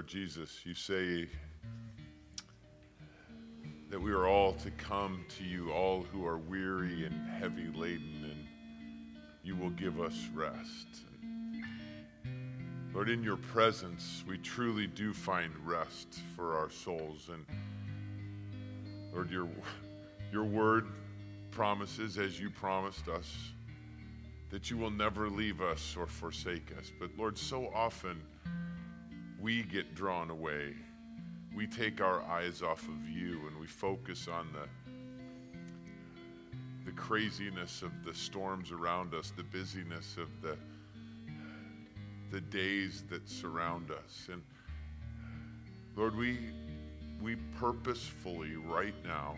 Lord Jesus, you say that we are all to come to you, all who are weary and heavy laden, and you will give us rest. Lord, in your presence, we truly do find rest for our souls. And Lord, your, your word promises, as you promised us, that you will never leave us or forsake us. But Lord, so often we get drawn away. We take our eyes off of you and we focus on the the craziness of the storms around us, the busyness of the the days that surround us. And Lord, we we purposefully right now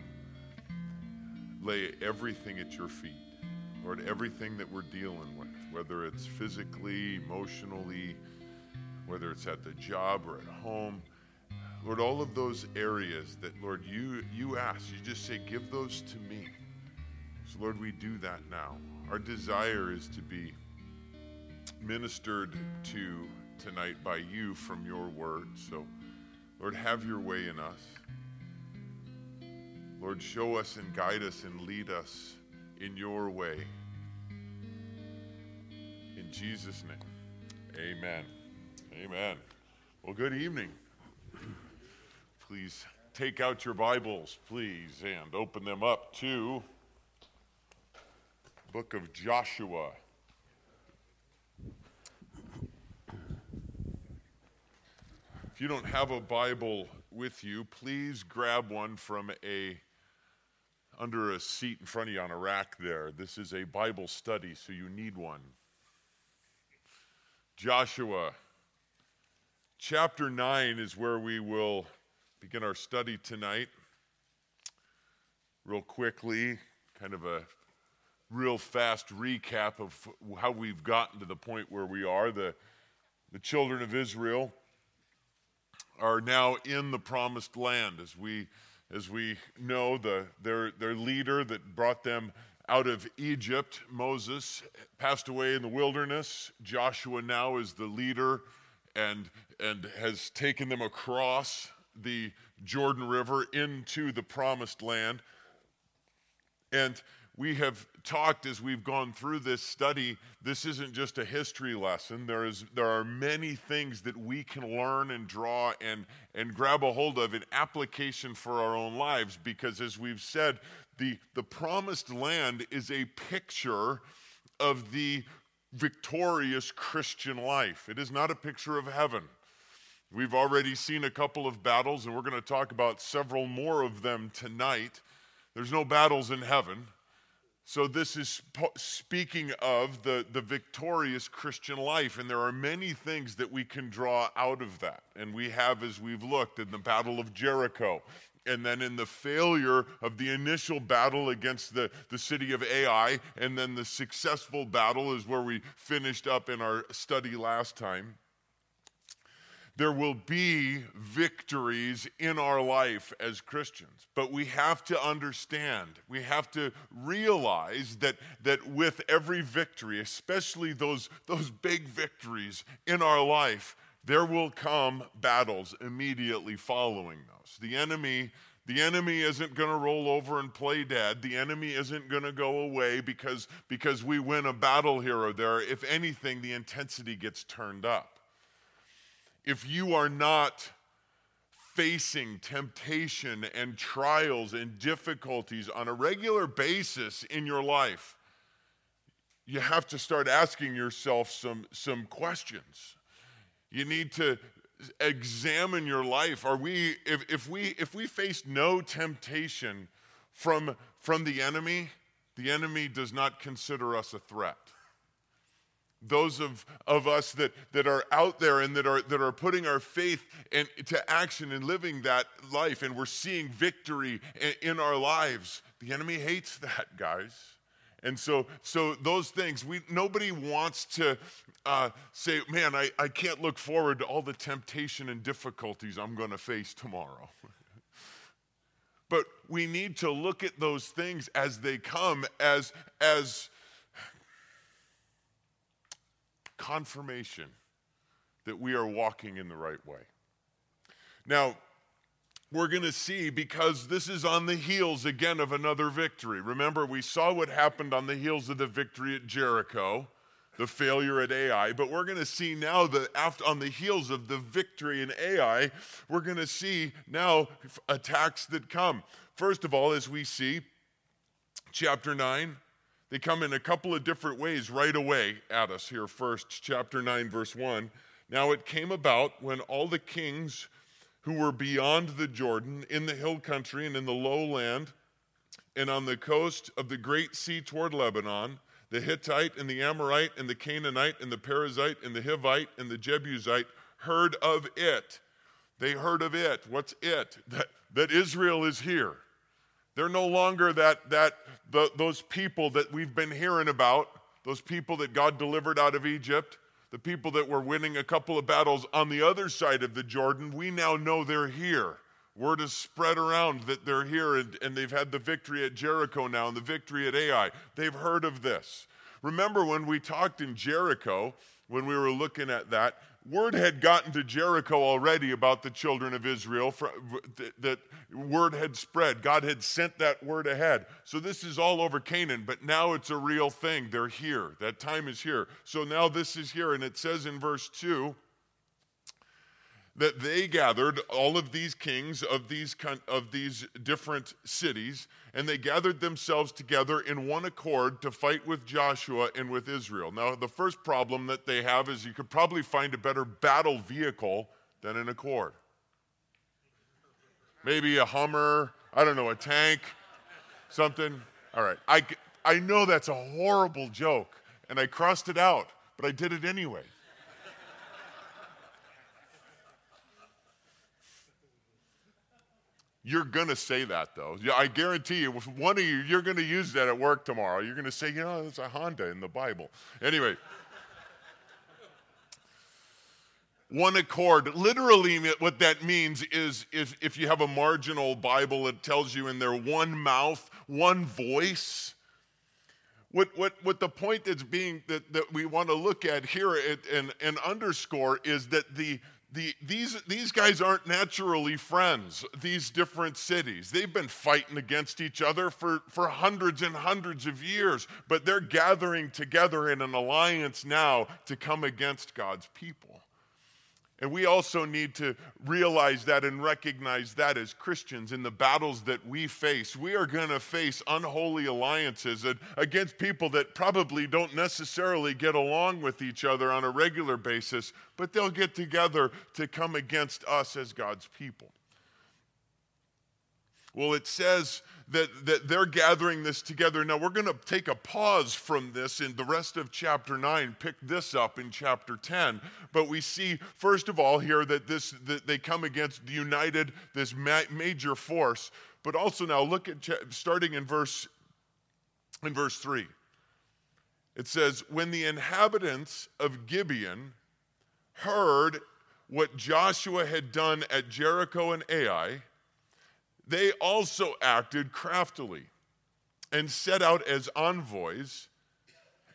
lay everything at your feet. Lord, everything that we're dealing with, whether it's physically, emotionally, whether it's at the job or at home, Lord, all of those areas that, Lord, you, you ask, you just say, give those to me. So, Lord, we do that now. Our desire is to be ministered to tonight by you from your word. So, Lord, have your way in us. Lord, show us and guide us and lead us in your way. In Jesus' name, amen. Amen. Well, good evening. Please take out your Bibles, please, and open them up to book of Joshua. If you don't have a Bible with you, please grab one from a under a seat in front of you on a rack there. This is a Bible study, so you need one. Joshua chapter 9 is where we will begin our study tonight. Real quickly, kind of a real fast recap of how we've gotten to the point where we are. The, the children of Israel are now in the promised land. As we, as we know, the, their, their leader that brought them out of Egypt, Moses, passed away in the wilderness. Joshua now is the leader and, and has taken them across the Jordan River into the promised land. And we have talked as we've gone through this study this isn't just a history lesson there is there are many things that we can learn and draw and and grab a hold of in application for our own lives because as we've said the the promised land is a picture of the victorious christian life. It is not a picture of heaven. We've already seen a couple of battles and we're going to talk about several more of them tonight. There's no battles in heaven. So, this is speaking of the, the victorious Christian life, and there are many things that we can draw out of that. And we have, as we've looked, in the Battle of Jericho, and then in the failure of the initial battle against the, the city of Ai, and then the successful battle is where we finished up in our study last time there will be victories in our life as Christians. But we have to understand, we have to realize that, that with every victory, especially those, those big victories in our life, there will come battles immediately following those. The enemy. The enemy isn't going to roll over and play dead. The enemy isn't going to go away because, because we win a battle here or there. If anything, the intensity gets turned up if you are not facing temptation and trials and difficulties on a regular basis in your life, you have to start asking yourself some, some questions. You need to examine your life. Are we, if, if we if we face no temptation from, from the enemy, the enemy does not consider us a threat those of, of us that, that are out there and that are, that are putting our faith into action and living that life, and we're seeing victory in, in our lives. The enemy hates that, guys. And so, so those things, we, nobody wants to uh, say, man, I, I can't look forward to all the temptation and difficulties I'm going to face tomorrow. but we need to look at those things as they come as, as confirmation that we are walking in the right way. Now, we're going to see because this is on the heels again of another victory. Remember, we saw what happened on the heels of the victory at Jericho, the failure at Ai, but we're going to see now that after on the heels of the victory in Ai, we're going to see now attacks that come. First of all, as we see chapter 9, they come in a couple of different ways right away at us here first, chapter 9 verse 1. Now it came about when all the kings who were beyond the Jordan, in the hill country and in the lowland, and on the coast of the great sea toward Lebanon, the Hittite and the Amorite and the Canaanite and the Perizzite and the Hivite and the Jebusite heard of it. They heard of it. What's it? That, that Israel is here. They're no longer that, that the, those people that we've been hearing about, those people that God delivered out of Egypt the people that were winning a couple of battles on the other side of the Jordan, we now know they're here. Word has spread around that they're here and, and they've had the victory at Jericho now and the victory at Ai. They've heard of this. Remember when we talked in Jericho, when we were looking at that, word had gotten to Jericho already about the children of Israel, that word had spread. God had sent that word ahead. So this is all over Canaan, but now it's a real thing. They're here. That time is here. So now this is here. And it says in verse 2 that they gathered all of these kings of these, of these different cities, and they gathered themselves together in one accord to fight with Joshua and with Israel. Now, the first problem that they have is you could probably find a better battle vehicle than an accord. Maybe a Hummer, I don't know, a tank, something. All right. I, I know that's a horrible joke, and I crossed it out, but I did it anyway. You're going to say that though. Yeah, I guarantee you, one of you, you're going to use that at work tomorrow. You're going to say, you know, there's a Honda in the Bible. Anyway. one accord. Literally, what that means is if, if you have a marginal Bible, it tells you in there one mouth, one voice. What, what, what the point that's being that, that we want to look at here and, and underscore is that the, the, these, these guys aren't naturally friends, these different cities. They've been fighting against each other for, for hundreds and hundreds of years, but they're gathering together in an alliance now to come against God's people. And we also need to realize that and recognize that as Christians in the battles that we face. We are going to face unholy alliances against people that probably don't necessarily get along with each other on a regular basis, but they'll get together to come against us as God's people. Well, it says that, that they're gathering this together. Now, we're going to take a pause from this in the rest of chapter 9, pick this up in chapter 10. But we see, first of all, here that, this, that they come against the united, this ma- major force. But also now, look at cha- starting in verse, in verse 3. It says, When the inhabitants of Gibeon heard what Joshua had done at Jericho and Ai, they also acted craftily and set out as envoys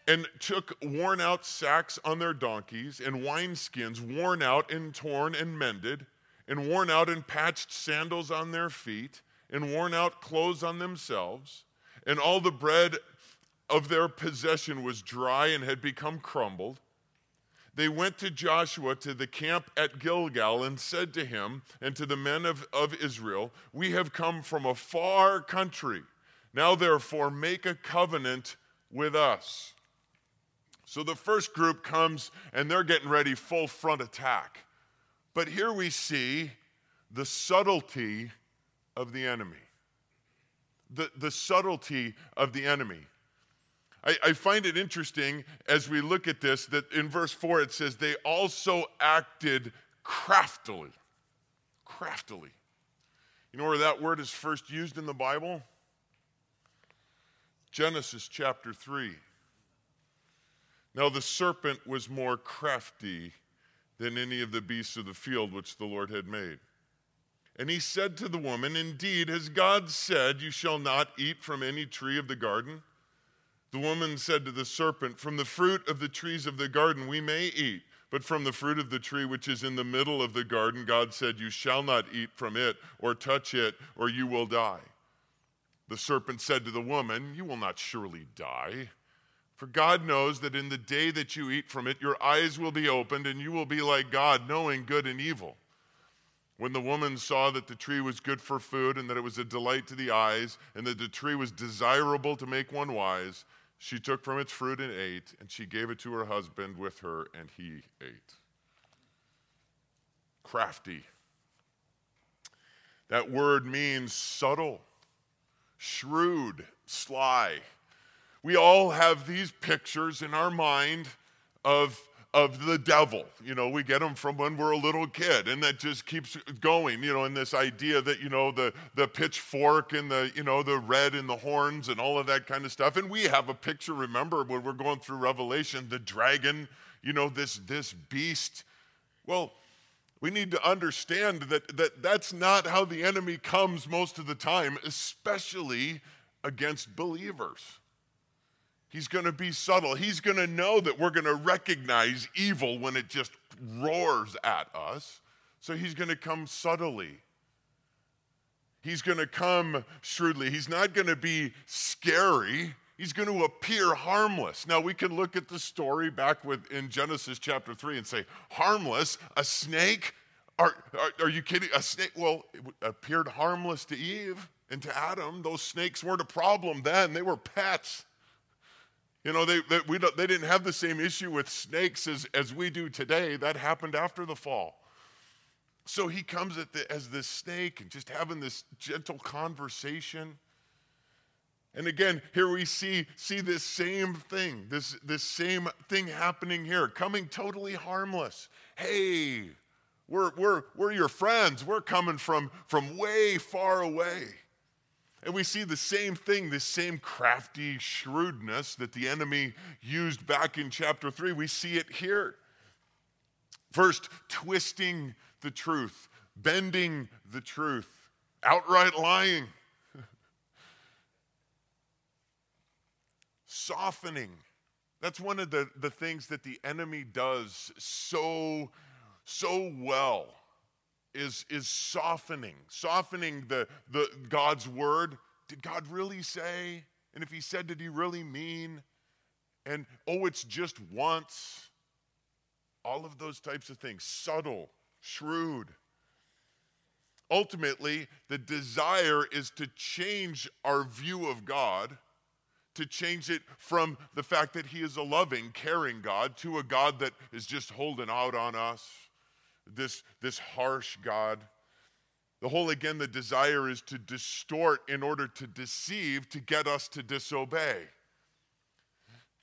and took worn out sacks on their donkeys and wineskins worn out and torn and mended and worn out and patched sandals on their feet and worn out clothes on themselves. And all the bread of their possession was dry and had become crumbled they went to Joshua to the camp at Gilgal and said to him and to the men of, of Israel, We have come from a far country. Now, therefore, make a covenant with us. So the first group comes and they're getting ready, full front attack. But here we see the subtlety of the enemy. The, the subtlety of the enemy. I, I, find it interesting as we look at this that in verse 4 it says, they also acted craftily. Craftily. You know where that word is first used in the Bible? Genesis chapter 3. Now the serpent was more crafty than any of the beasts of the field which the Lord had made. And he said to the woman, Indeed, has God said, You shall not eat from any tree of the garden? The woman said to the serpent, From the fruit of the trees of the garden we may eat, but from the fruit of the tree which is in the middle of the garden, God said, You shall not eat from it or touch it, or you will die. The serpent said to the woman, You will not surely die. For God knows that in the day that you eat from it, your eyes will be opened, and you will be like God, knowing good and evil. When the woman saw that the tree was good for food, and that it was a delight to the eyes, and that the tree was desirable to make one wise, she took from its fruit and ate, and she gave it to her husband with her, and he ate. Crafty. That word means subtle, shrewd, sly. We all have these pictures in our mind of of the devil. You know, we get them from when we're a little kid, and that just keeps going, you know, in this idea that, you know, the, the pitchfork and the, you know, the red and the horns and all of that kind of stuff. And we have a picture, remember, when we're going through Revelation, the dragon, you know, this, this beast. Well, we need to understand that, that that's not how the enemy comes most of the time, especially against believers. He's going to be subtle. He's going to know that we're going to recognize evil when it just roars at us. So he's going to come subtly. He's going to come shrewdly. He's not going to be scary. He's going to appear harmless. Now we can look at the story back with in Genesis chapter 3 and say, harmless, a snake? Are, are, are you kidding? A snake? Well, it appeared harmless to Eve and to Adam. Those snakes weren't a problem then, they were pets. You know, they, they, we they didn't have the same issue with snakes as, as we do today. That happened after the fall. So he comes the, as this snake and just having this gentle conversation. And again, here we see, see this same thing, this, this same thing happening here, coming totally harmless. Hey, we're, we're, we're your friends. We're coming from, from way far away. And we see the same thing, this same crafty shrewdness that the enemy used back in chapter 3. We see it here. First, twisting the truth, bending the truth, outright lying, softening. That's one of the, the things that the enemy does so, so well is, is softening, softening the, the God's word. Did God really say? And if he said, did he really mean? And oh, it's just once. All of those types of things, subtle, shrewd. Ultimately, the desire is to change our view of God, to change it from the fact that He is a loving, caring God to a God that is just holding out on us this, this harsh God. The whole, again, the desire is to distort in order to deceive, to get us to disobey.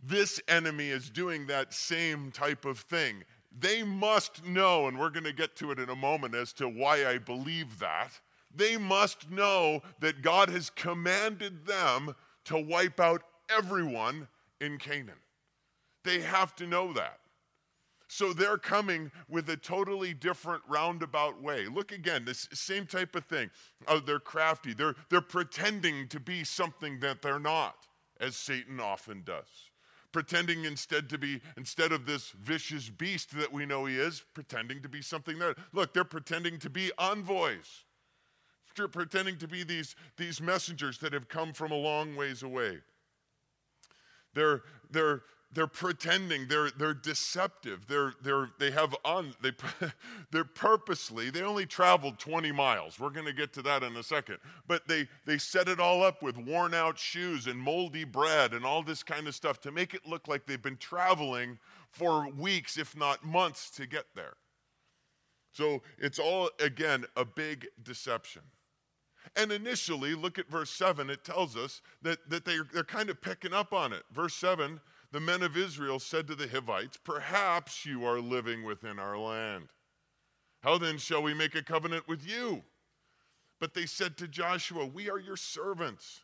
This enemy is doing that same type of thing. They must know, and we're going to get to it in a moment as to why I believe that. They must know that God has commanded them to wipe out everyone in Canaan. They have to know that. So they're coming with a totally different roundabout way. Look again, this same type of thing. Oh, they're crafty. They're, they're pretending to be something that they're not, as Satan often does. Pretending instead to be, instead of this vicious beast that we know he is, pretending to be something that, look, they're pretending to be envoys. They're pretending to be these, these messengers that have come from a long ways away. They're, they're they're pretending they're they're deceptive. They're they're they have on they they're purposely they only traveled 20 miles. We're going to get to that in a second. But they they set it all up with worn out shoes and moldy bread and all this kind of stuff to make it look like they've been traveling for weeks if not months to get there. So it's all again a big deception. And initially look at verse 7 it tells us that that they're, they're kind of picking up on it. Verse 7 the men of Israel said to the Hivites, Perhaps you are living within our land. How then shall we make a covenant with you? But they said to Joshua, We are your servants.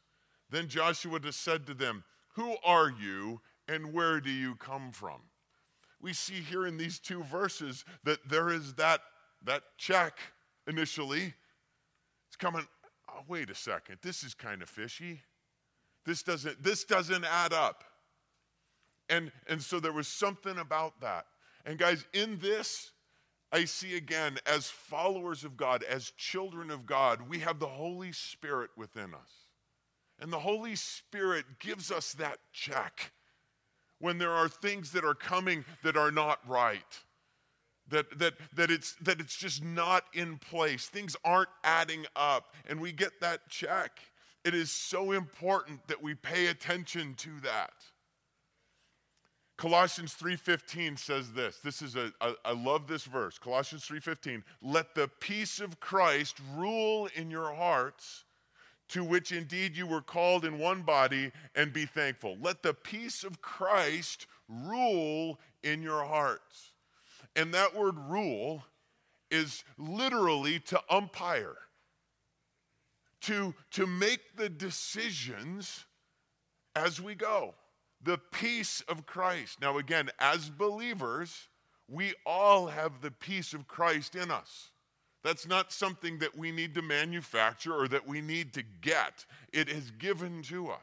Then Joshua said to them, Who are you and where do you come from? We see here in these two verses that there is that, that check initially. It's coming, oh, wait a second, this is kind of fishy. This doesn't, this doesn't add up. And, and so there was something about that. And guys, in this, I see again, as followers of God, as children of God, we have the Holy Spirit within us. And the Holy Spirit gives us that check when there are things that are coming that are not right. That, that, that, it's, that it's just not in place. Things aren't adding up. And we get that check. It is so important that we pay attention to that. Colossians 3:15 says this. This is a I, I love this verse. Colossians 3:15. Let the peace of Christ rule in your hearts, to which indeed you were called in one body, and be thankful. Let the peace of Christ rule in your hearts. And that word rule is literally to umpire, to, to make the decisions as we go the peace of Christ. Now, again, as believers, we all have the peace of Christ in us. That's not something that we need to manufacture or that we need to get. It is given to us.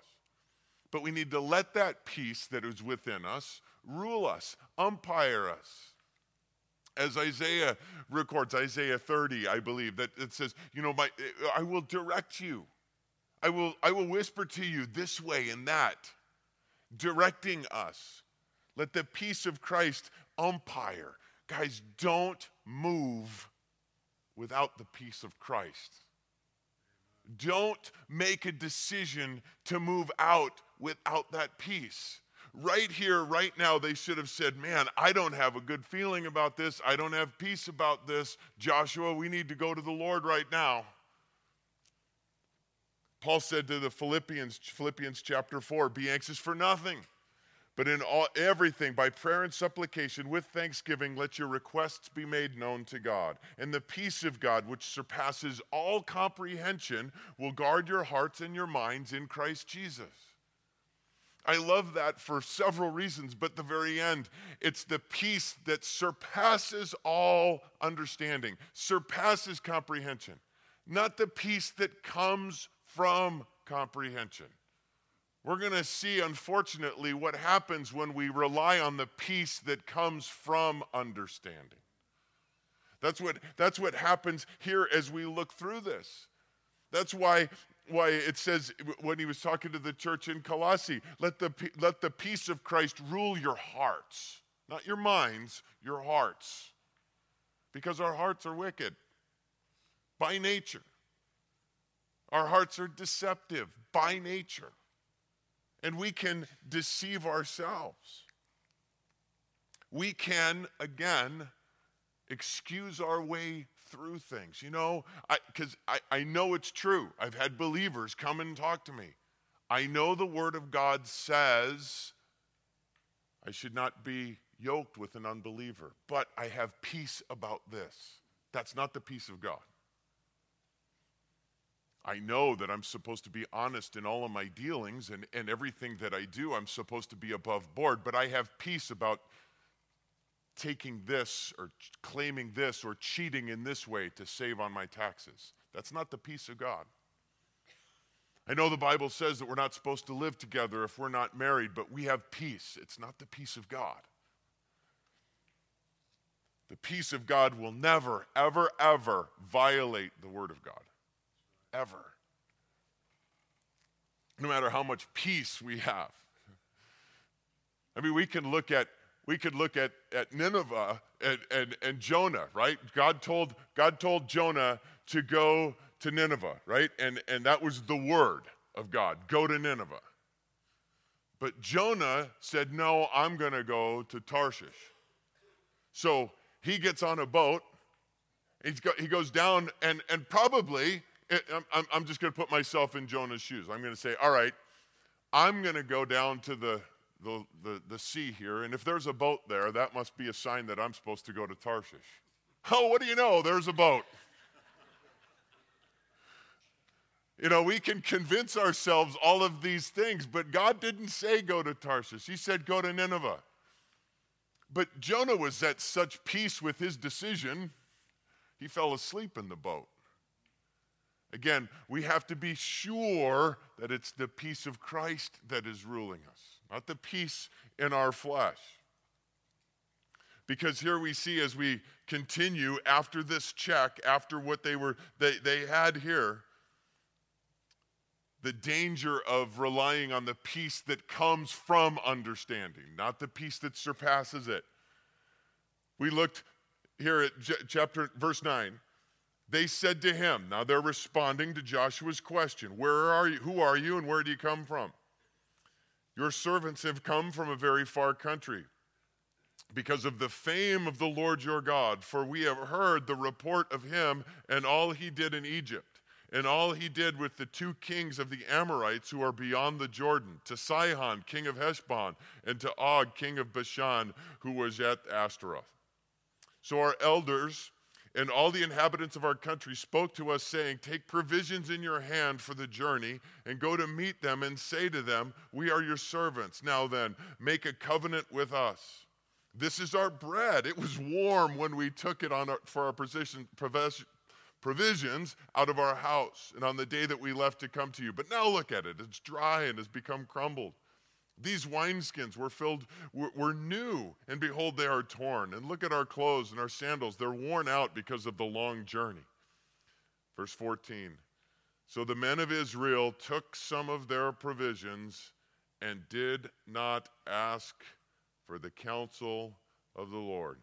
But we need to let that peace that is within us rule us, umpire us. As Isaiah records, Isaiah 30, I believe, that it says, you know, my, I will direct you. I will, I will whisper to you this way and that directing us. Let the peace of Christ umpire. Guys, don't move without the peace of Christ. Don't make a decision to move out without that peace. Right here, right now, they should have said, Man, I don't have a good feeling about this. I don't have peace about this. Joshua, we need to go to the Lord right now. Paul said to the Philippians, Philippians chapter 4, be anxious for nothing, but in all, everything, by prayer and supplication, with thanksgiving, let your requests be made known to God. And the peace of God, which surpasses all comprehension, will guard your hearts and your minds in Christ Jesus. I love that for several reasons, but the very end, it's the peace that surpasses all understanding, surpasses comprehension, not the peace that comes from comprehension. We're going to see, unfortunately, what happens when we rely on the peace that comes from understanding. That's what, that's what happens here as we look through this. That's why, why it says when he was talking to the church in Colossae, let the, let the peace of Christ rule your hearts, not your minds, your hearts. Because our hearts are wicked by nature. Our hearts are deceptive by nature, and we can deceive ourselves. We can, again, excuse our way through things. You know, because I, I, I know it's true. I've had believers come and talk to me. I know the Word of God says I should not be yoked with an unbeliever, but I have peace about this. That's not the peace of God. I know that I'm supposed to be honest in all of my dealings and, and everything that I do, I'm supposed to be above board, but I have peace about taking this or claiming this or cheating in this way to save on my taxes. That's not the peace of God. I know the Bible says that we're not supposed to live together if we're not married, but we have peace. It's not the peace of God. The peace of God will never, ever, ever violate the Word of God ever. No matter how much peace we have. I mean, we can look at we could look at, at Nineveh and, and, and Jonah, right? God told, God told Jonah to go to Nineveh, right? And, and that was the word of God go to Nineveh. But Jonah said, No, I'm going to go to Tarshish. So he gets on a boat, he's got, he goes down, and, and probably Eh, I'm, I'm just going to put myself in Jonah's shoes. I'm going to say, all right, I'm going to go down to the, the, the, the, sea here, and if there's a boat there, that must be a sign that I'm supposed to go to Tarshish. Oh, what do you know? There's a boat. You know, we can convince ourselves all of these things, but God didn't say go to Tarshish. He said go to Nineveh. But Jonah was at such peace with his decision, he fell asleep in the boat. Again, we have to be sure that it's the peace of Christ that is ruling us, not the peace in our flesh. Because here we see as we continue after this check, after what they were they, they had here, the danger of relying on the peace that comes from understanding, not the peace that surpasses it. We looked here at chapter verse 9. They said to him, now they're responding to Joshua's question, where are you? Who are you and where do you come from? Your servants have come from a very far country because of the fame of the Lord your God, for we have heard the report of him and all he did in Egypt, and all he did with the two kings of the Amorites who are beyond the Jordan, to Sihon, king of Heshbon, and to Og, king of Bashan, who was at Ashtaroth. So our elders and all the inhabitants of our country spoke to us, saying, Take provisions in your hand for the journey, and go to meet them, and say to them, We are your servants. Now then, make a covenant with us. This is our bread. It was warm when we took it on our, for our provision, provisions out of our house, and on the day that we left to come to you. But now look at it. It's dry and has become crumbled. These wineskins were filled, were, were, new, and behold, they are torn. And look at our clothes and our sandals. They're worn out because of the long journey. Verse 14. So the men of Israel took some of their provisions and did not ask for the counsel of the Lord.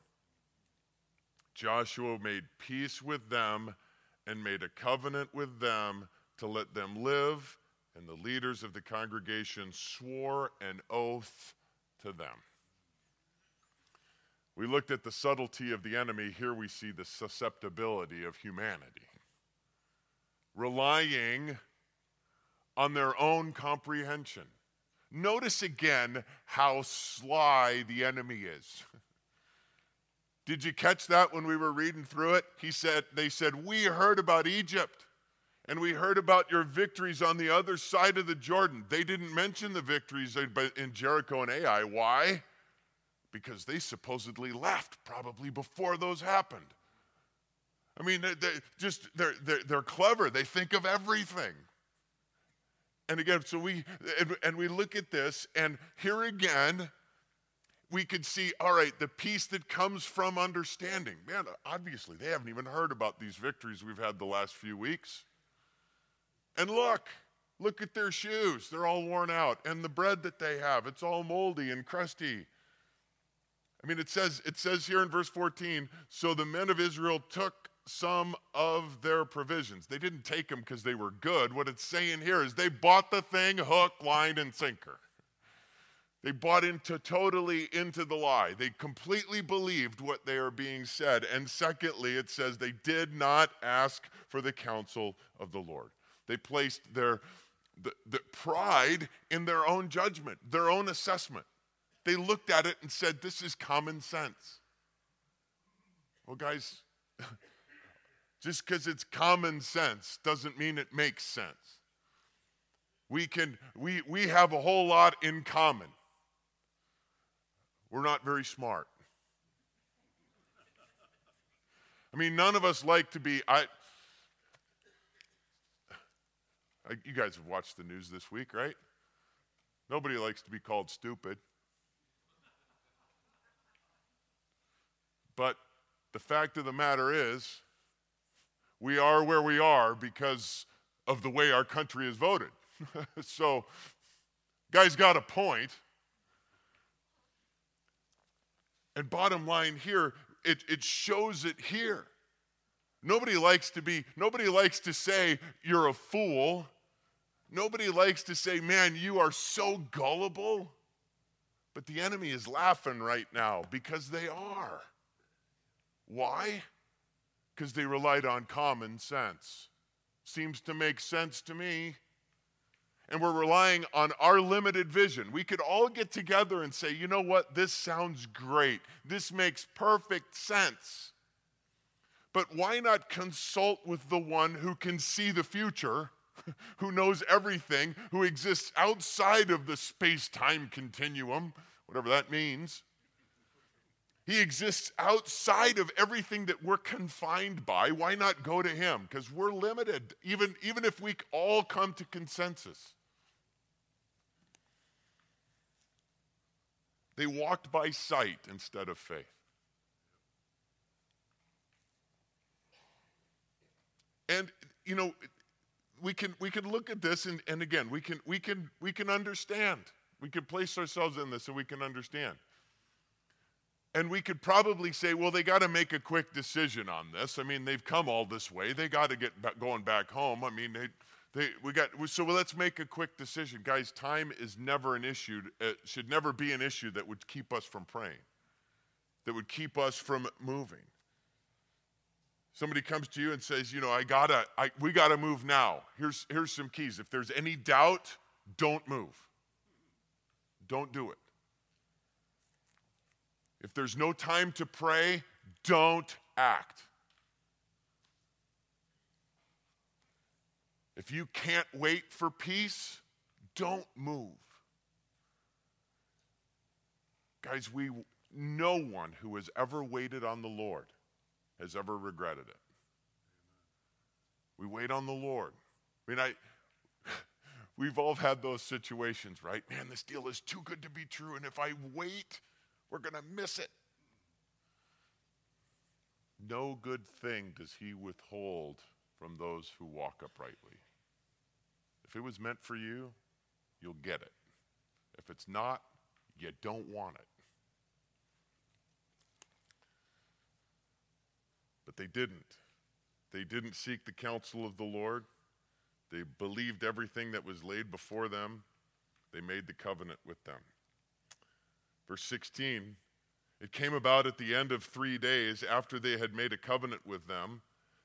Joshua made peace with them and made a covenant with them to let them live and the leaders of the congregation swore an oath to them. We looked at the subtlety of the enemy. Here we see the susceptibility of humanity, relying on their own comprehension. Notice again how sly the enemy is. Did you catch that when we were reading through it? He said, they said, We heard about Egypt. And we heard about your victories on the other side of the Jordan. They didn't mention the victories in Jericho and Ai. Why? Because they supposedly left probably before those happened. I mean, they, they just they're, they're, they're clever. They think of everything. And again, so we and we look at this, and here again, we could see, all right, the peace that comes from understanding. Man, obviously, they haven't even heard about these victories we've had the last few weeks. And look, look at their shoes. They're all worn out. And the bread that they have, it's all moldy and crusty. I mean, it says, it says here in verse 14 so the men of Israel took some of their provisions. They didn't take them because they were good. What it's saying here is they bought the thing hook, line, and sinker. They bought into totally into the lie. They completely believed what they are being said. And secondly, it says they did not ask for the counsel of the Lord. They placed their the, the pride in their own judgment, their own assessment. They looked at it and said, This is common sense. Well, guys, just because it's common sense doesn't mean it makes sense. We can we we have a whole lot in common. We're not very smart. I mean, none of us like to be I Uh, you guys have watched the news this week, right? Nobody likes to be called stupid. But the fact of the matter is, we are where we are because of the way our country is voted. so, guy's got a point. And bottom line here, it, it shows it here. Nobody likes to be, nobody likes to say you're a fool. Nobody likes to say, man, you are so gullible. But the enemy is laughing right now because they are. Why? Because they relied on common sense. Seems to make sense to me. And we're relying on our limited vision. We could all get together and say, you know what, this sounds great. This makes perfect sense. But why not consult with the one who can see the future who knows everything, who exists outside of the space time continuum, whatever that means. He exists outside of everything that we're confined by. Why not go to him? Because we're limited, even, even if we all come to consensus. They walked by sight instead of faith. And you know, we can we can look at this and, and again we can we can we can understand. We can place ourselves in this and we can understand. And we could probably say, well, they got to make a quick decision on this. I mean, they've come all this way. They got to get back, going back home. I mean, they, they, we got so let's make a quick decision, guys. Time is never an issue. It should never be an issue that would keep us from praying, that would keep us from moving. Somebody comes to you and says, you know, I gotta, I, we gotta move now. Here's, here's some keys. If there's any doubt, don't move. Don't do it. If there's no time to pray, don't act. If you can't wait for peace, don't move. Guys, we no one who has ever waited on the Lord has ever regretted it. We wait on the Lord. I mean, I, we've all had those situations, right? Man, this deal is too good to be true, and if I wait, we're going to miss it. No good thing does he withhold from those who walk uprightly. If it was meant for you, you'll get it. If it's not, you don't want it. But they didn't. They didn't seek the counsel of the Lord. They believed everything that was laid before them. They made the covenant with them. Verse 16 It came about at the end of three days after they had made a covenant with them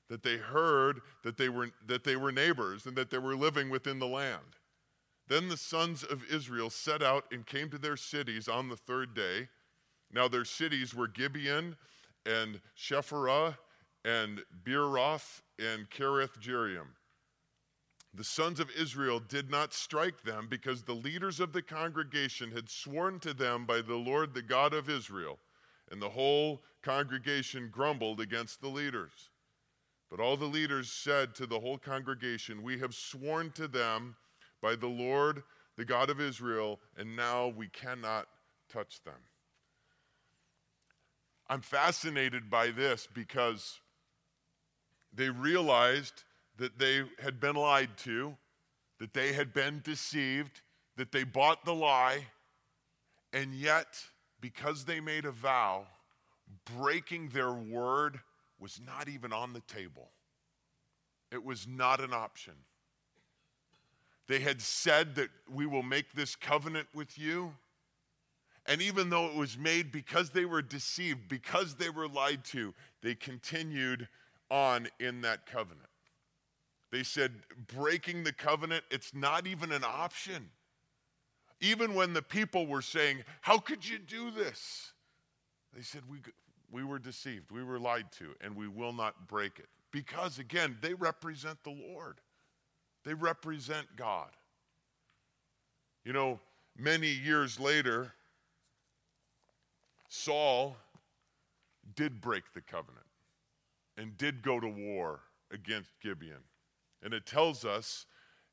that they heard that they were, that they were neighbors and that they were living within the land. Then the sons of Israel set out and came to their cities on the third day. Now their cities were Gibeon and Chephirah and Beeroth and Kiriath Jearim. The sons of Israel did not strike them because the leaders of the congregation had sworn to them by the Lord, the God of Israel. And the whole congregation grumbled against the leaders. But all the leaders said to the whole congregation, We have sworn to them by the Lord, the God of Israel, and now we cannot touch them. I'm fascinated by this because they realized that they had been lied to, that they had been deceived, that they bought the lie, and yet, because they made a vow, breaking their word was not even on the table. It was not an option. They had said that we will make this covenant with you. And even though it was made because they were deceived, because they were lied to, they continued on in that covenant. They said, breaking the covenant, it's not even an option. Even when the people were saying, How could you do this? They said, We, we were deceived, we were lied to, and we will not break it. Because, again, they represent the Lord, they represent God. You know, many years later, Saul did break the covenant and did go to war against Gibeon. And it tells us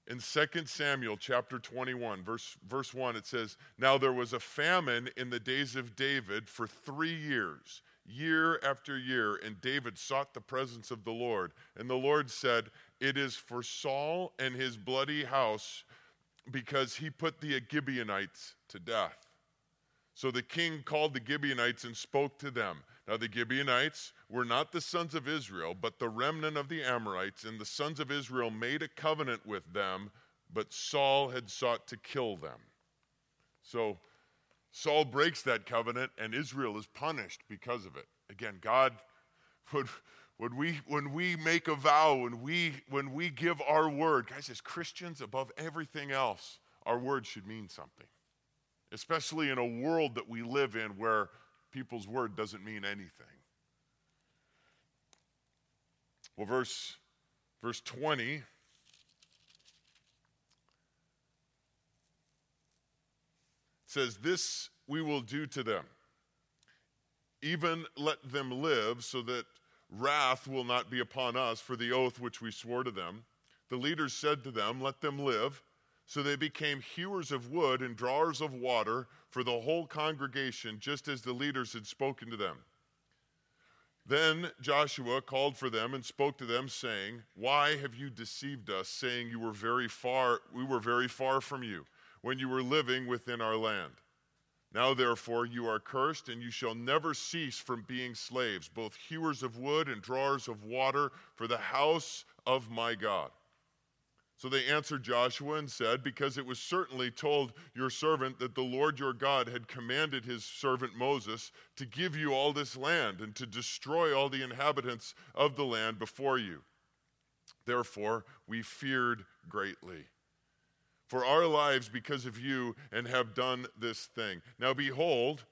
in 2 Samuel chapter 21, verse, verse 1, it says, Now there was a famine in the days of David for three years, year after year, and David sought the presence of the Lord. And the Lord said, It is for Saul and his bloody house because he put the Gibeonites to death. So the king called the Gibeonites and spoke to them. Now the Gibeonites were not the sons of Israel, but the remnant of the Amorites, and the sons of Israel made a covenant with them, but Saul had sought to kill them. So Saul breaks that covenant, and Israel is punished because of it. Again, God, when, when, we, when we make a vow, when we, when we give our word, guys, as Christians, above everything else, our word should mean something especially in a world that we live in where people's word doesn't mean anything. Well, verse, verse 20 says, This we will do to them. Even let them live, so that wrath will not be upon us for the oath which we swore to them. The leaders said to them, Let them live. So they became hewers of wood and drawers of water for the whole congregation, just as the leaders had spoken to them. Then Joshua called for them and spoke to them, saying, Why have you deceived us, saying you were very far, we were very far from you, when you were living within our land? Now, therefore, you are cursed, and you shall never cease from being slaves, both hewers of wood and drawers of water for the house of my God. So they answered Joshua and said, Because it was certainly told your servant that the Lord your God had commanded his servant Moses to give you all this land and to destroy all the inhabitants of the land before you. Therefore, we feared greatly for our lives because of you and have done this thing. Now, behold,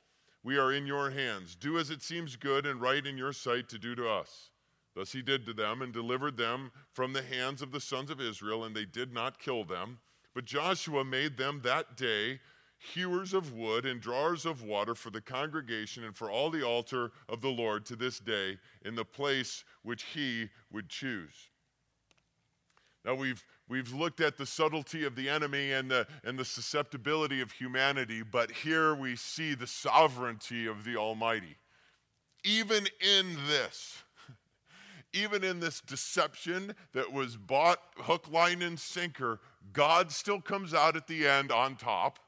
we are in your hands. Do as it seems good and right in your sight to do to us. Thus he did to them and delivered them from the hands of the sons of Israel, and they did not kill them. But Joshua made them that day hewers of wood and drawers of water for the congregation and for all the altar of the Lord to this day in the place which he would choose. Now we've we've looked at the subtlety of the enemy and the and the susceptibility of humanity, but here we see the sovereignty of the Almighty. Even in this, even in this deception that was bought hook, line, and sinker, God still comes out at the end on top.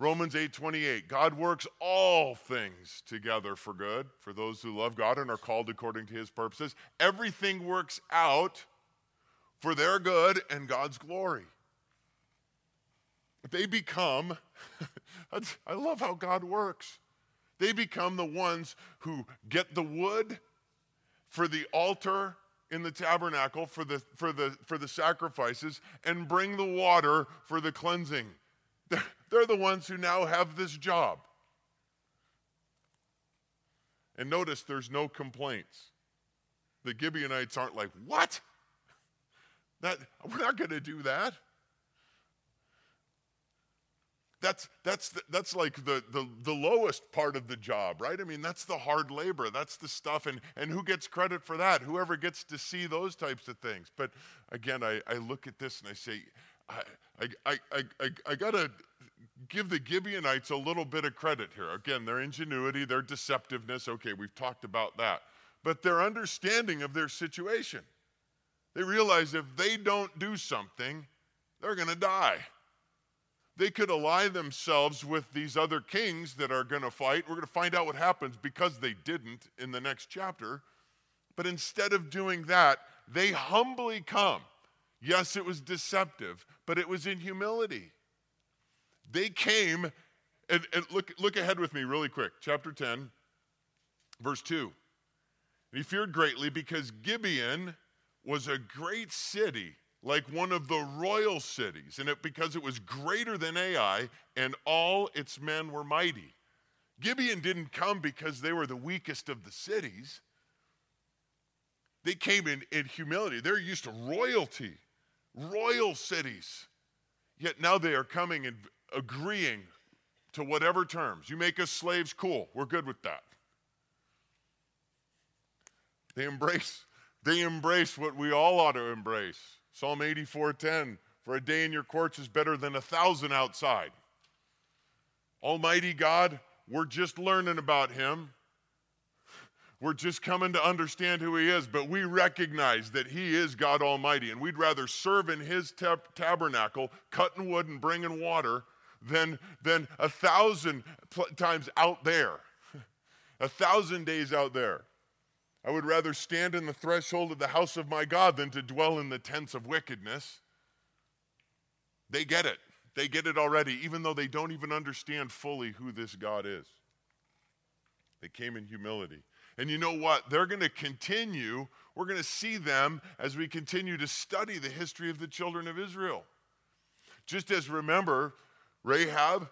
Romans 8:28 God works all things together for good for those who love God and are called according to his purposes. Everything works out for their good and God's glory. They become I love how God works. They become the ones who get the wood for the altar in the tabernacle for the, for the, for the sacrifices and bring the water for the cleansing. They're, they're the ones who now have this job. And notice there's no complaints. The Gibeonites aren't like, what? That, we're not going to do that. That's, that's, the, that's like the, the, the lowest part of the job, right? I mean, that's the hard labor. That's the stuff. And, and who gets credit for that? Whoever gets to see those types of things. But again, I, I look at this and I say, I, I, I, I, I got to give the Gibeonites a little bit of credit here. Again, their ingenuity, their deceptiveness. Okay, we've talked about that. But their understanding of their situation. They realize if they don't do something, they're going to die. They could ally themselves with these other kings that are going to fight. We're going to find out what happens because they didn't in the next chapter. But instead of doing that, they humbly come. Yes, it was deceptive, but it was in humility. They came, and, and look, look ahead with me really quick. Chapter 10, verse 2. And he feared greatly because Gibeon was a great city like one of the royal cities, and it because it was greater than Ai, and all its men were mighty. Gibeon didn't come because they were the weakest of the cities. They came in, in humility. They're used to royalty, royal cities. Yet now they are coming and agreeing to whatever terms. You make us slaves, cool, we're good with that. They embrace, they embrace what we all ought to embrace Psalm 84:10, for a day in your courts is better than a thousand outside. Almighty God, we're just learning about him. We're just coming to understand who he is, but we recognize that he is God Almighty, and we'd rather serve in his tab- tabernacle, cutting wood and bringing water, than, than a thousand pl- times out there, a thousand days out there. I would rather stand in the threshold of the house of my God than to dwell in the tents of wickedness. They get it. They get it already, even though they don't even understand fully who this God is. They came in humility. And you know what? They're going to continue. We're going to see them as we continue to study the history of the children of Israel. Just as remember, Rahab,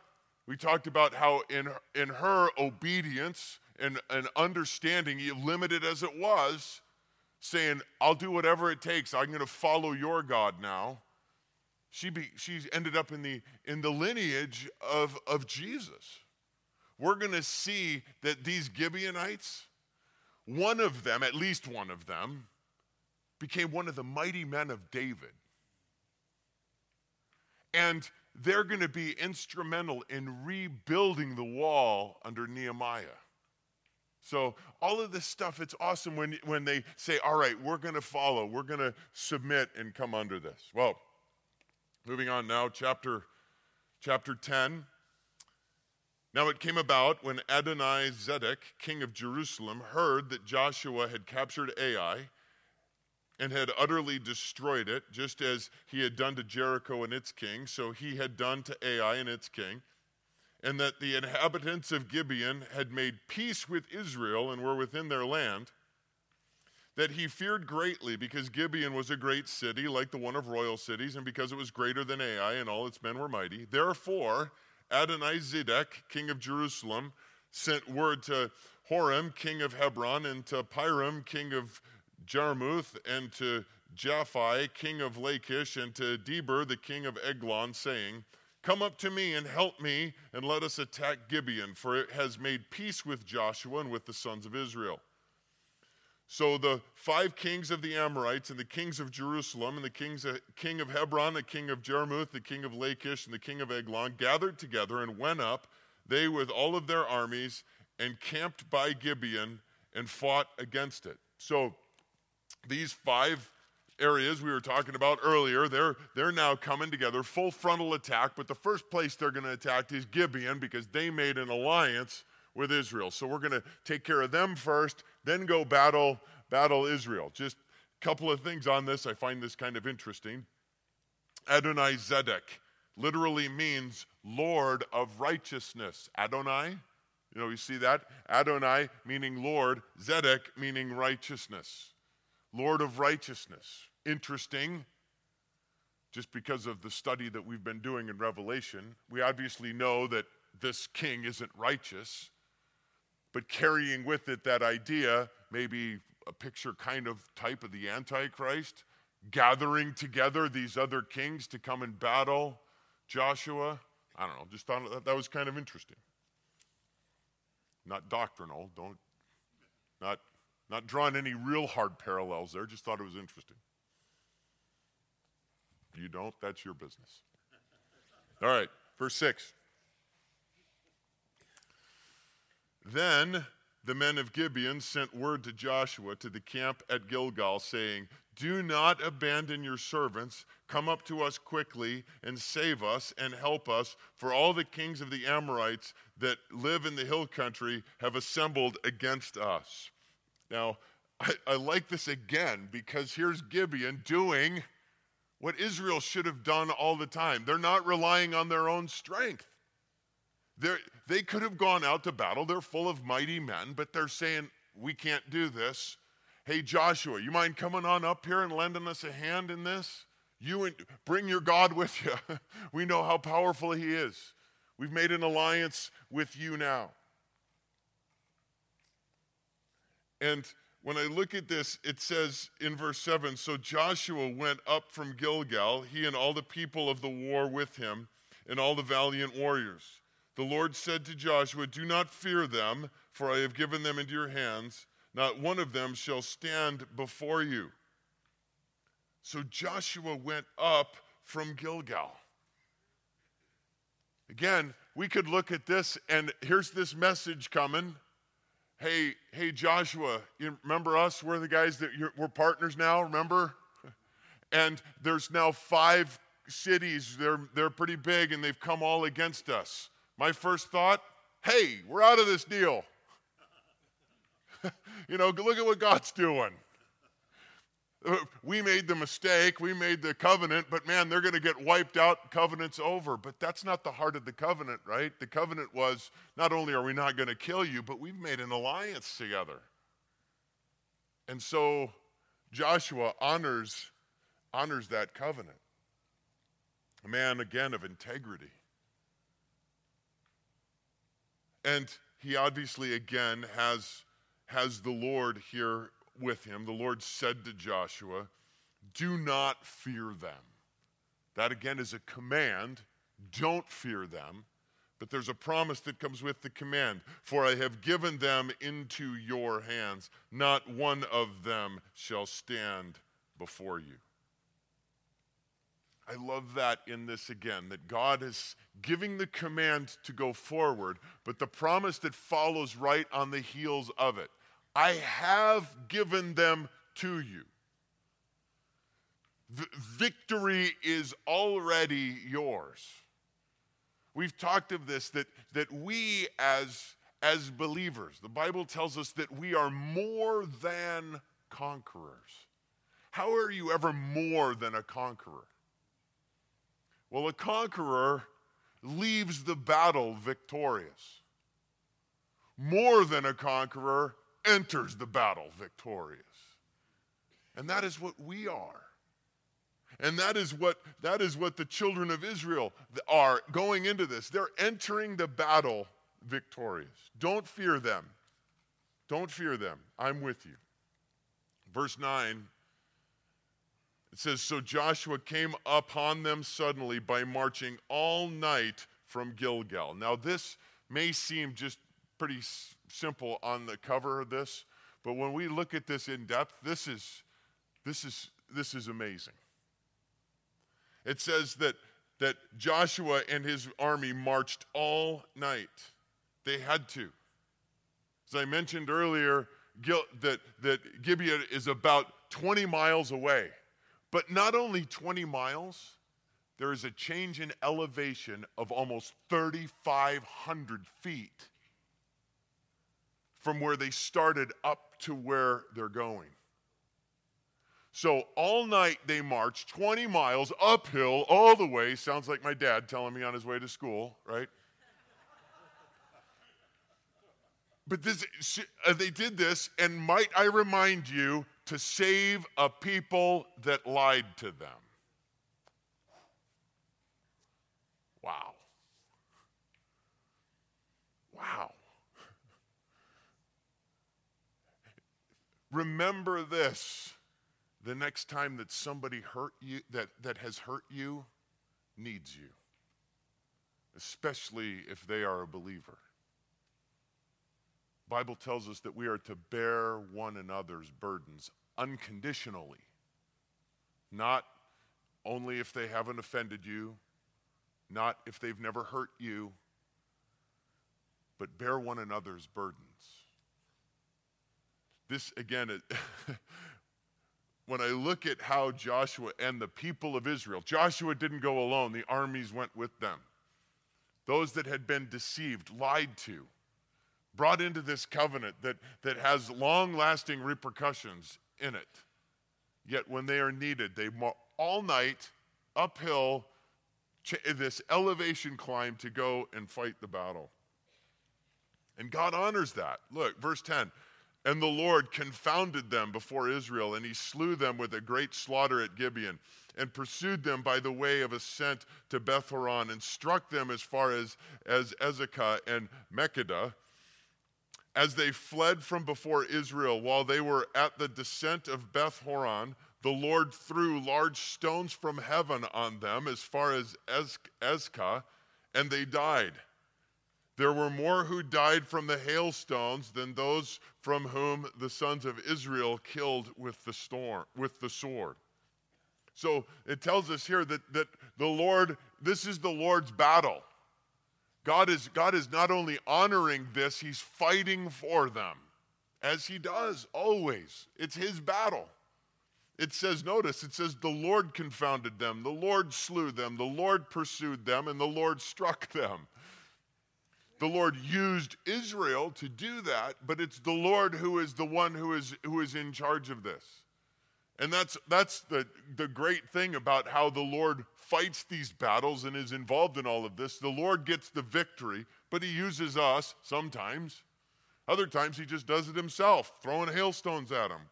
we talked about how in, in her obedience, and, and understanding, limited as it was, saying, I'll do whatever it takes. I'm going to follow your God now. She, be, she ended up in the, in the lineage of, of Jesus. We're going to see that these Gibeonites, one of them, at least one of them, became one of the mighty men of David. And they're going to be instrumental in rebuilding the wall under Nehemiah. So, all of this stuff, it's awesome when, when they say, All right, we're going to follow, we're going to submit and come under this. Well, moving on now, chapter, chapter 10. Now it came about when Adonai Zedek, king of Jerusalem, heard that Joshua had captured Ai and had utterly destroyed it, just as he had done to Jericho and its king, so he had done to Ai and its king, and that the inhabitants of Gibeon had made peace with Israel and were within their land, that he feared greatly because Gibeon was a great city, like the one of royal cities, and because it was greater than Ai and all its men were mighty. Therefore, Adonai Zedek, king of Jerusalem, sent word to Horam, king of Hebron, and to Piram, king of Jarmuth, and to Japhi, king of Lachish, and to Debir, the king of Eglon, saying, Come up to me and help me, and let us attack Gibeon, for it has made peace with Joshua and with the sons of Israel. So the five kings of the Amorites and the kings of Jerusalem and the kings king of Hebron, the king of Jarmuth, the king of Lachish, and the king of Eglon gathered together and went up, they with all of their armies, and camped by Gibeon and fought against it. So these five areas we were talking about earlier, they're, they're now coming together, full frontal attack. But the first place they're going to attack is Gibeon because they made an alliance with Israel. So we're going to take care of them first, then go battle battle Israel. Just a couple of things on this. I find this kind of interesting. Adonai Zedek literally means Lord of righteousness. Adonai, you know, you see that? Adonai meaning Lord, Zedek meaning righteousness. Lord of righteousness. Interesting. Just because of the study that we've been doing in Revelation, we obviously know that this king isn't righteous but carrying with it that idea, maybe a picture kind of type of the Antichrist, gathering together these other kings to come and battle Joshua. I don't know, just thought that, that was kind of interesting. Not doctrinal, don't, not, not drawing any real hard parallels there, just thought it was interesting. You don't, that's your business. All right, verse 6. Then the men of Gibeon sent word to Joshua to the camp at Gilgal, saying, Do not abandon your servants. Come up to us quickly and save us and help us, for all the kings of the Amorites that live in the hill country have assembled against us. Now, I, I like this again because here's Gibeon doing what Israel should have done all the time. They're not relying on their own strength. They're, they could have gone out to battle. They're full of mighty men, but they're saying, We can't do this. Hey, Joshua, you mind coming on up here and lending us a hand in this? You and, bring your God with you. we know how powerful he is. We've made an alliance with you now. And when I look at this, it says in verse 7 So Joshua went up from Gilgal, he and all the people of the war with him, and all the valiant warriors. The Lord said to Joshua, Do not fear them, for I have given them into your hands. Not one of them shall stand before you. So Joshua went up from Gilgal. Again, we could look at this, and here's this message coming. Hey, hey, Joshua, you remember us? We're the guys that we're partners now, remember? And there's now five cities. They're, they're pretty big, and they've come all against us. My first thought, hey, we're out of this deal. you know, look at what God's doing. Uh, we made the mistake, we made the covenant, but man, they're going to get wiped out, covenant's over. But that's not the heart of the covenant, right? The covenant was not only are we not going to kill you, but we've made an alliance together. And so Joshua honors honors that covenant. A man again of integrity. And he obviously, again, has, has the Lord here with him. The Lord said to Joshua, Do not fear them. That, again, is a command. Don't fear them. But there's a promise that comes with the command For I have given them into your hands. Not one of them shall stand before you. I love that in this again, that God is giving the command to go forward, but the promise that follows right on the heels of it. I have given them to you. V- victory is already yours. We've talked of this that, that we as, as believers, the Bible tells us that we are more than conquerors. How are you ever more than a conqueror? Well, a conqueror leaves the battle victorious. More than a conqueror enters the battle victorious. And that is what we are. And that is what that is what the children of Israel are going into this. They're entering the battle victorious. Don't fear them. Don't fear them. I'm with you. Verse 9 it says, So Joshua came upon them suddenly by marching all night from Gilgal. Now, this may seem just pretty s- simple on the cover of this, but when we look at this in depth, this is, this is, this is amazing. It says that, that Joshua and his army marched all night. They had to. As I mentioned earlier, Gil, that, that Gibeah is about 20 miles away. But not only 20 miles, there is a change in elevation of almost 3,500 feet from where they started up to where they're going. So all night they marched 20 miles uphill all the way. Sounds like my dad telling me on his way to school, right? But this, uh, they did this, and might I remind you to save a people that lied to them. Wow. Wow. Remember this the next time that somebody hurt you, that, that has hurt you, needs you, especially if they are a believer. Bible tells us that we are to bear one another's burdens unconditionally, not only if they haven't offended you, not if they've never hurt you, but bear one another's burdens. This, again, it, when I look at how Joshua and the people of Israel, Joshua didn't go alone, the armies went with them. Those that had been deceived, lied to, brought into this covenant that, that has long lasting repercussions in it. Yet when they are needed, they all night uphill this elevation climb to go and fight the battle. And God honors that. Look, verse 10 and the Lord confounded them before Israel, and he slew them with a great slaughter at Gibeon, and pursued them by the way of ascent to Bethhoron, and struck them as far as, as Azekah and Makkedah. As they fled from before Israel, while they were at the descent of Beth Horon, the Lord threw large stones from heaven on them as far as Azekah, and they died. There were more who died from the hailstones than those from whom the sons of Israel killed with the storm, with the sword. So it tells us here that, that the Lord, this is the Lord's battle. God is, God is not only honoring this, He's fighting for them, as He does always. It's His battle. It says, notice, it says, the Lord confounded them, the Lord slew them, the Lord pursued them, and the Lord struck them the Lord used Israel to do that, but it's the Lord who is the one who is, who is in charge of this. And that's, that's the, the great thing about how the Lord fights these battles and is involved in all of this. The Lord gets the victory, but He uses us sometimes. Other times, He just does it Himself, throwing hailstones at them.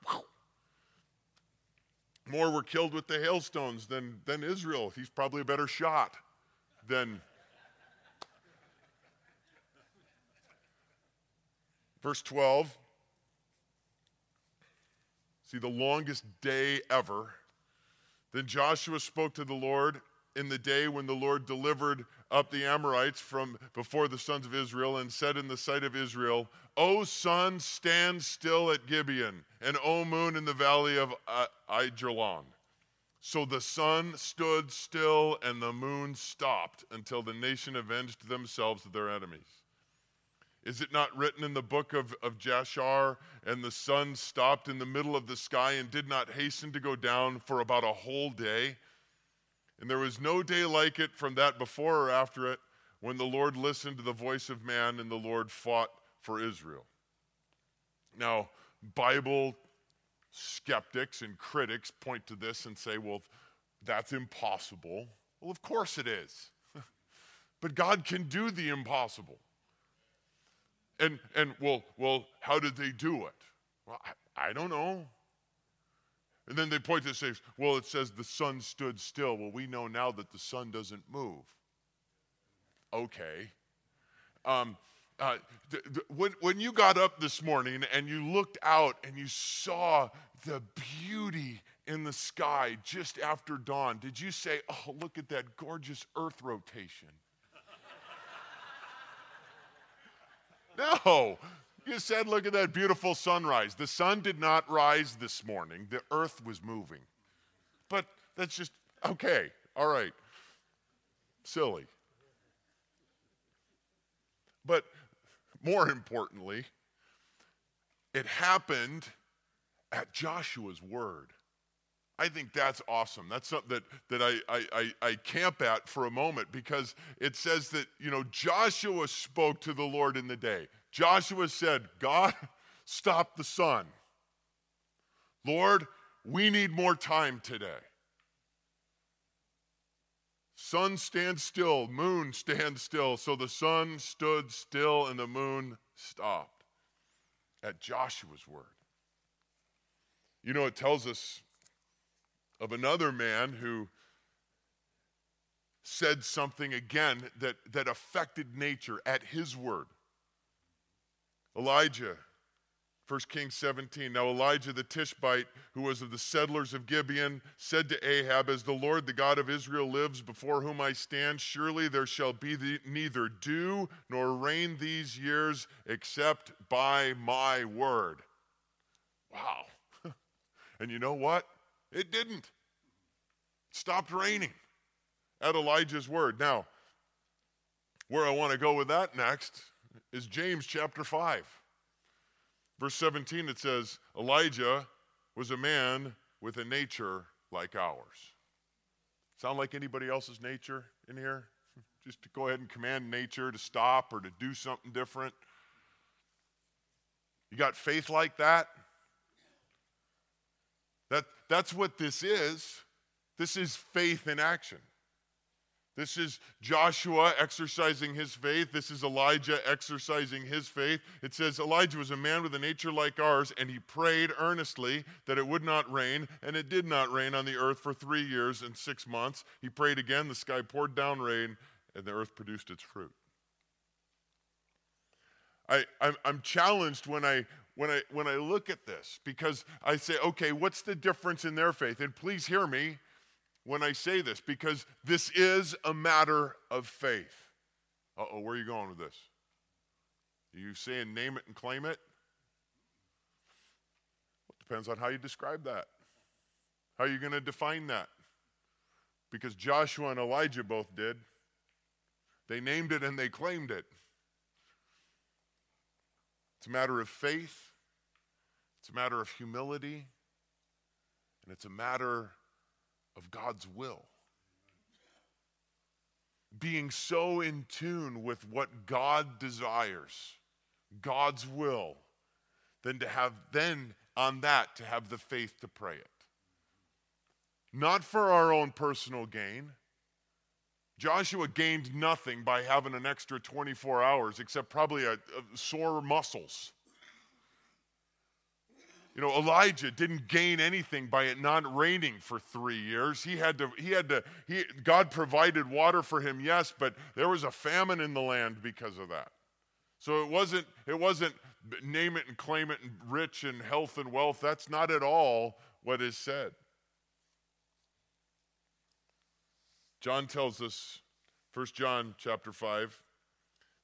More were killed with the hailstones than, than Israel. He's probably a better shot than Verse 12. See, the longest day ever. Then Joshua spoke to the Lord in the day when the Lord delivered up the Amorites from before the sons of Israel and said in the sight of Israel, O sun, stand still at Gibeon, and O moon in the valley of Aijalon. So the sun stood still and the moon stopped until the nation avenged themselves of their enemies. Is it not written in the book of, of Jasher? And the sun stopped in the middle of the sky and did not hasten to go down for about a whole day. And there was no day like it from that before or after it when the Lord listened to the voice of man and the Lord fought for Israel. Now, Bible skeptics and critics point to this and say, well, that's impossible. Well, of course it is. but God can do the impossible. And, and well, well, how did they do it? Well, I, I don't know. And then they point to say, well, it says the sun stood still. Well, we know now that the sun doesn't move. Okay. Um, uh, th- th- when, when you got up this morning and you looked out and you saw the beauty in the sky just after dawn, did you say, Oh, look at that gorgeous earth rotation? No. You said, Look at that beautiful sunrise. The sun did not rise this morning, the earth was moving. But that's just, okay, all right. Silly. But more importantly, it happened at Joshua's word. I think that's awesome. That's something that, that I, I, I, camp at for a moment because it says that, you know, Joshua spoke to the Lord in the day. Joshua said, God, stop the sun. Lord, we need more time today. Sun stands still, moon stands still. So the sun stood still and the moon stopped at Joshua's word. You know, it tells us of another man who said something again that, that affected nature at his word. Elijah 1 Kings 17. Now Elijah the Tishbite, who was of the settlers of Gibeon, said to Ahab, As the Lord, the God of Israel, lives, before whom I stand, surely there shall be the, neither dew nor rain these years except by my word. Wow. and you know what? It didn't. It stopped raining at Elijah's word. Now, where I want to go with that next is James chapter 5. Verse 17, it says, Elijah was a man with a nature like ours. Sound like anybody else's nature in here? Just to go ahead and command nature to stop or to do something different. You got faith like that? That, that's what this is. This is faith in action. This is Joshua exercising his faith. This is Elijah exercising his faith. It says Elijah was a man with a nature like ours, and he prayed earnestly that it would not rain, and it did not rain on the earth for three years and six months. He prayed again, the sky poured down rain, and the earth produced its fruit. I, I'm challenged when I, when I, when I look at this because I say, okay, what's the difference in their faith? And please hear me when I say this because this is a matter of faith. Uh oh, where are you going with this? Are you saying name it and claim it? Well, it depends on how you describe that. How are you going to define that? Because Joshua and Elijah both did. They named it and they claimed it. It's a matter of faith, it's a matter of humility, and it's a matter of God's will. Being so in tune with what God desires, God's will, than to have, then on that, to have the faith to pray it. Not for our own personal gain. Joshua gained nothing by having an extra 24 hours except probably a, a sore muscles. You know, Elijah didn't gain anything by it not raining for three years. He had to, he had to, he, God provided water for him, yes, but there was a famine in the land because of that. So it wasn't, it wasn't name it and claim it and rich and health and wealth. That's not at all what is said. John tells us, 1 John chapter 5,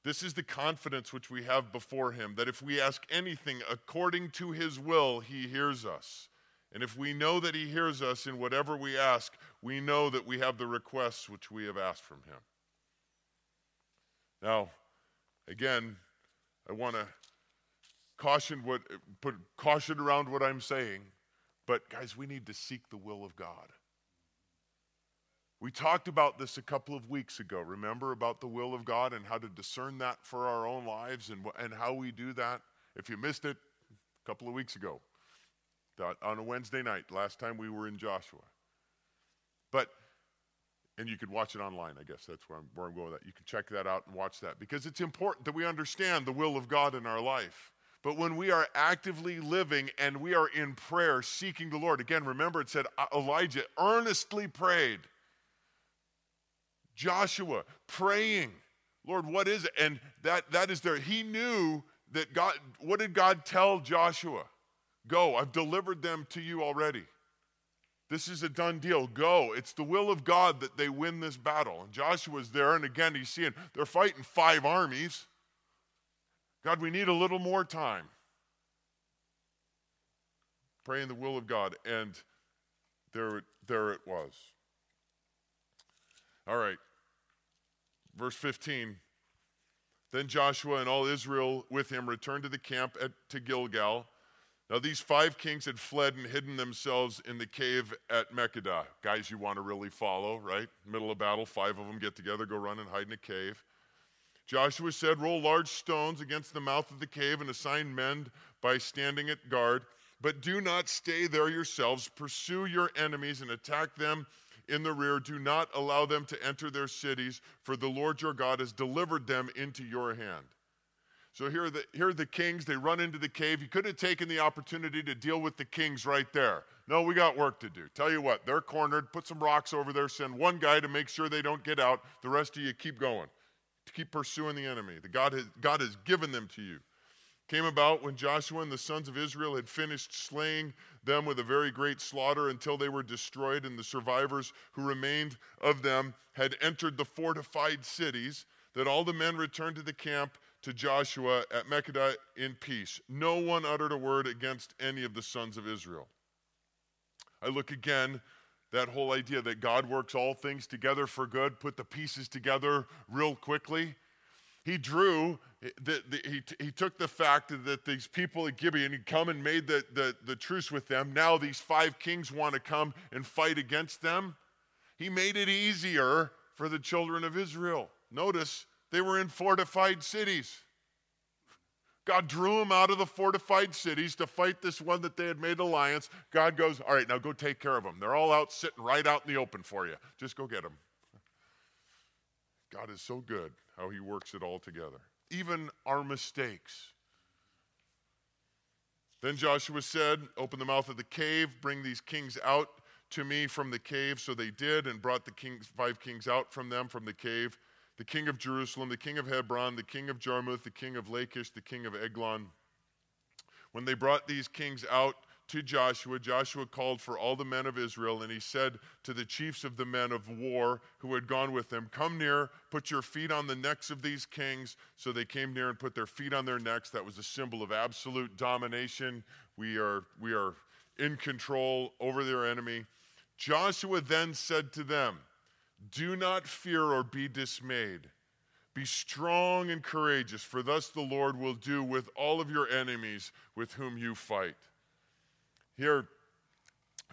this is the confidence which we have before him that if we ask anything according to his will, he hears us. And if we know that He hears us in whatever we ask, we know that we have the requests which we have asked from Him. Now, again, I want to caution what put caution around what I'm saying, but guys, we need to seek the will of God. We talked about this a couple of weeks ago. Remember about the will of God and how to discern that for our own lives and, and how we do that? If you missed it, a couple of weeks ago, on a Wednesday night, last time we were in Joshua. But, and you could watch it online, I guess that's where I'm, where I'm going with that. You can check that out and watch that because it's important that we understand the will of God in our life. But when we are actively living and we are in prayer, seeking the Lord, again, remember it said Elijah earnestly prayed Joshua praying, Lord, what is it? And that, that is there. He knew that God, what did God tell Joshua? Go, I've delivered them to you already. This is a done deal. Go. It's the will of God that they win this battle. And Joshua's there, and again, he's seeing they're fighting five armies. God, we need a little more time. Praying the will of God. And there, there it was. All right. Verse 15. Then Joshua and all Israel with him returned to the camp at, to Gilgal. Now, these five kings had fled and hidden themselves in the cave at Makkedah. Guys you want to really follow, right? Middle of battle, five of them get together, go run and hide in a cave. Joshua said, Roll large stones against the mouth of the cave and assign men by standing at guard. But do not stay there yourselves. Pursue your enemies and attack them in the rear. Do not allow them to enter their cities, for the Lord your God has delivered them into your hand. So here are, the, here are the kings. They run into the cave. You could have taken the opportunity to deal with the kings right there. No, we got work to do. Tell you what, they're cornered. Put some rocks over there. Send one guy to make sure they don't get out. The rest of you keep going. to Keep pursuing the enemy. The God, has, God has given them to you came about when Joshua and the sons of Israel had finished slaying them with a very great slaughter until they were destroyed, and the survivors who remained of them had entered the fortified cities, that all the men returned to the camp to Joshua at Makkedah in peace. No one uttered a word against any of the sons of Israel. I look again that whole idea that God works all things together for good, put the pieces together real quickly. He drew, the, the, he, he took the fact that these people at Gibeon, he'd come and made the, the, the truce with them. Now these five kings want to come and fight against them. He made it easier for the children of Israel. Notice they were in fortified cities. God drew them out of the fortified cities to fight this one that they had made alliance. God goes, All right, now go take care of them. They're all out sitting right out in the open for you. Just go get them. God is so good how he works it all together, even our mistakes. Then Joshua said, Open the mouth of the cave, bring these kings out to me from the cave. So they did, and brought the kings, five kings out from them from the cave the king of Jerusalem, the king of Hebron, the king of Jarmuth, the king of Lachish, the king of Eglon. When they brought these kings out, to Joshua, Joshua called for all the men of Israel, and he said to the chiefs of the men of war who had gone with him, Come near, put your feet on the necks of these kings. So they came near and put their feet on their necks. That was a symbol of absolute domination. We are, we are in control over their enemy. Joshua then said to them, Do not fear or be dismayed. Be strong and courageous, for thus the Lord will do with all of your enemies with whom you fight. Here,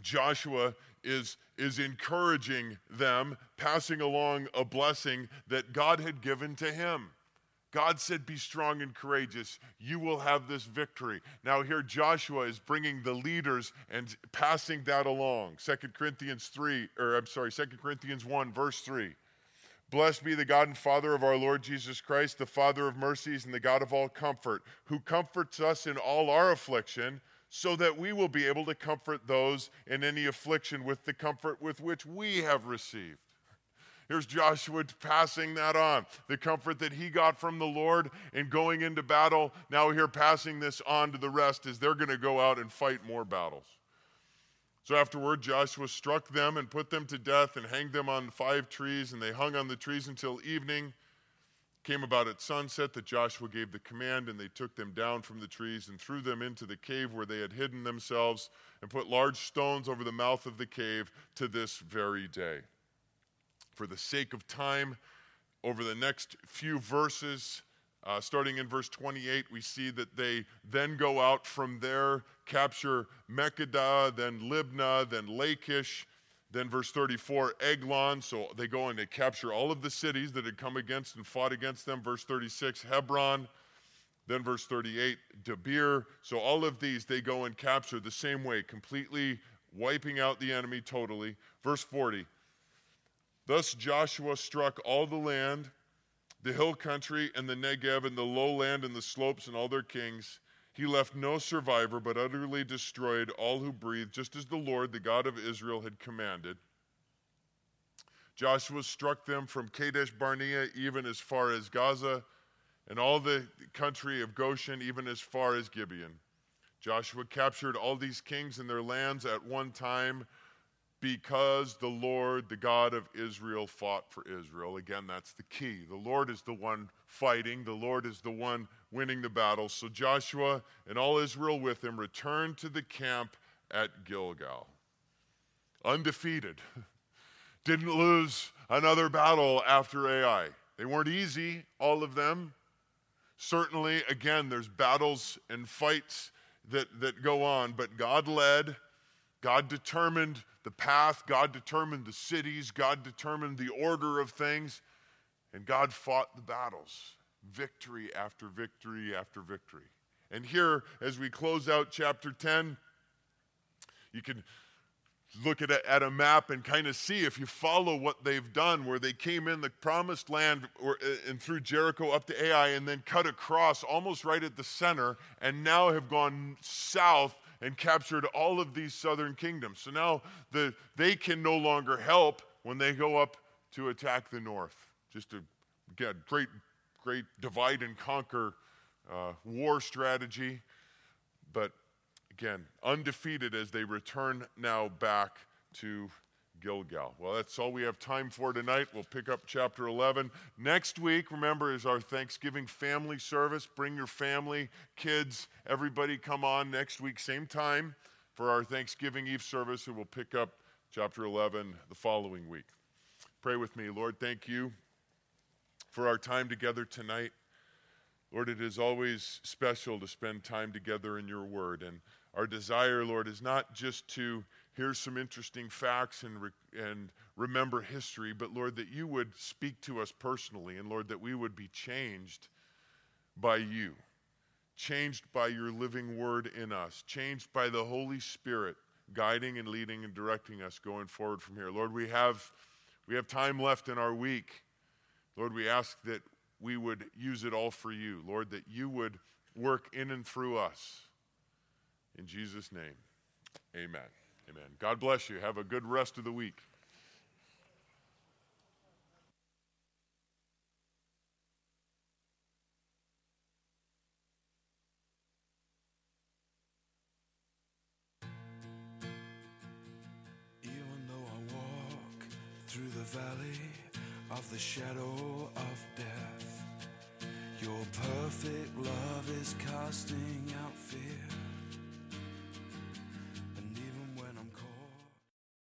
Joshua is, is encouraging them, passing along a blessing that God had given to him. God said, Be strong and courageous. You will have this victory. Now, here Joshua is bringing the leaders and passing that along. 2 Corinthians 3, or I'm sorry, 2 Corinthians 1, verse 3. Blessed be the God and Father of our Lord Jesus Christ, the Father of mercies and the God of all comfort, who comforts us in all our affliction so that we will be able to comfort those in any affliction with the comfort with which we have received. Here's Joshua passing that on. The comfort that he got from the Lord in going into battle. Now, here passing this on to the rest as they're going to go out and fight more battles. So, afterward, Joshua struck them and put them to death and hanged them on five trees, and they hung on the trees until evening. Came about at sunset that Joshua gave the command, and they took them down from the trees and threw them into the cave where they had hidden themselves, and put large stones over the mouth of the cave to this very day. For the sake of time, over the next few verses, uh, starting in verse 28, we see that they then go out from there, capture Makkedah, then Libnah, then Lachish, then verse 34, Eglon. So they go and they capture all of the cities that had come against and fought against them. Verse 36, Hebron. Then verse 38, Debir. So all of these they go and capture the same way, completely wiping out the enemy totally. Verse 40, Thus Joshua struck all the land, the hill country and the Negev and the lowland and the slopes and all their kings he left no survivor, but utterly destroyed all who breathed, just as the Lord, the God of Israel, had commanded. Joshua struck them from Kadesh Barnea even as far as Gaza, and all the country of Goshen even as far as Gibeon. Joshua captured all these kings and their lands at one time because the Lord, the God of Israel, fought for Israel. Again, that's the key. The Lord is the one fighting, the Lord is the one winning the battle. So Joshua and all Israel with him returned to the camp at Gilgal. Undefeated. Didn't lose another battle after Ai. They weren't easy, all of them. Certainly, again, there's battles and fights that, that go on, but God led, God determined the path, God determined the cities, God determined the order of things, and God fought the battles. Victory after victory after victory. And here, as we close out chapter 10, you can look at a, at a map and kind of see if you follow what they've done, where they came in the promised land or, uh, and through Jericho up to Ai and then cut across almost right at the center and now have gone south and captured all of these southern kingdoms. So now the, they can no longer help when they go up to attack the north. Just a again, great, great divide and conquer uh, war strategy. But again, undefeated as they return now back to Gilgal. Well, that's all we have time for tonight. We'll pick up chapter 11. Next week, remember, is our Thanksgiving family service. Bring your family, kids, everybody come on next week, same time, for our Thanksgiving Eve service, and we'll pick up chapter 11 the following week. Pray with me. Lord, thank you for our time together tonight. Lord, it is always special to spend time together in your word. And our desire, Lord, is not just to hear some interesting facts and, re- and remember history, but Lord, that you would speak to us personally, and Lord, that we would be changed by you, changed by your living word in us, changed by the Holy Spirit guiding and leading and directing us going forward from here. Lord, we have, we have time left in our week. Lord, we ask that we would use it all for you. Lord, that you would work in and through us. In Jesus' name, amen. Amen. God bless you. Have a good rest of the week. Even though I walk through the valley of the shadow of death, your perfect love is casting out fear.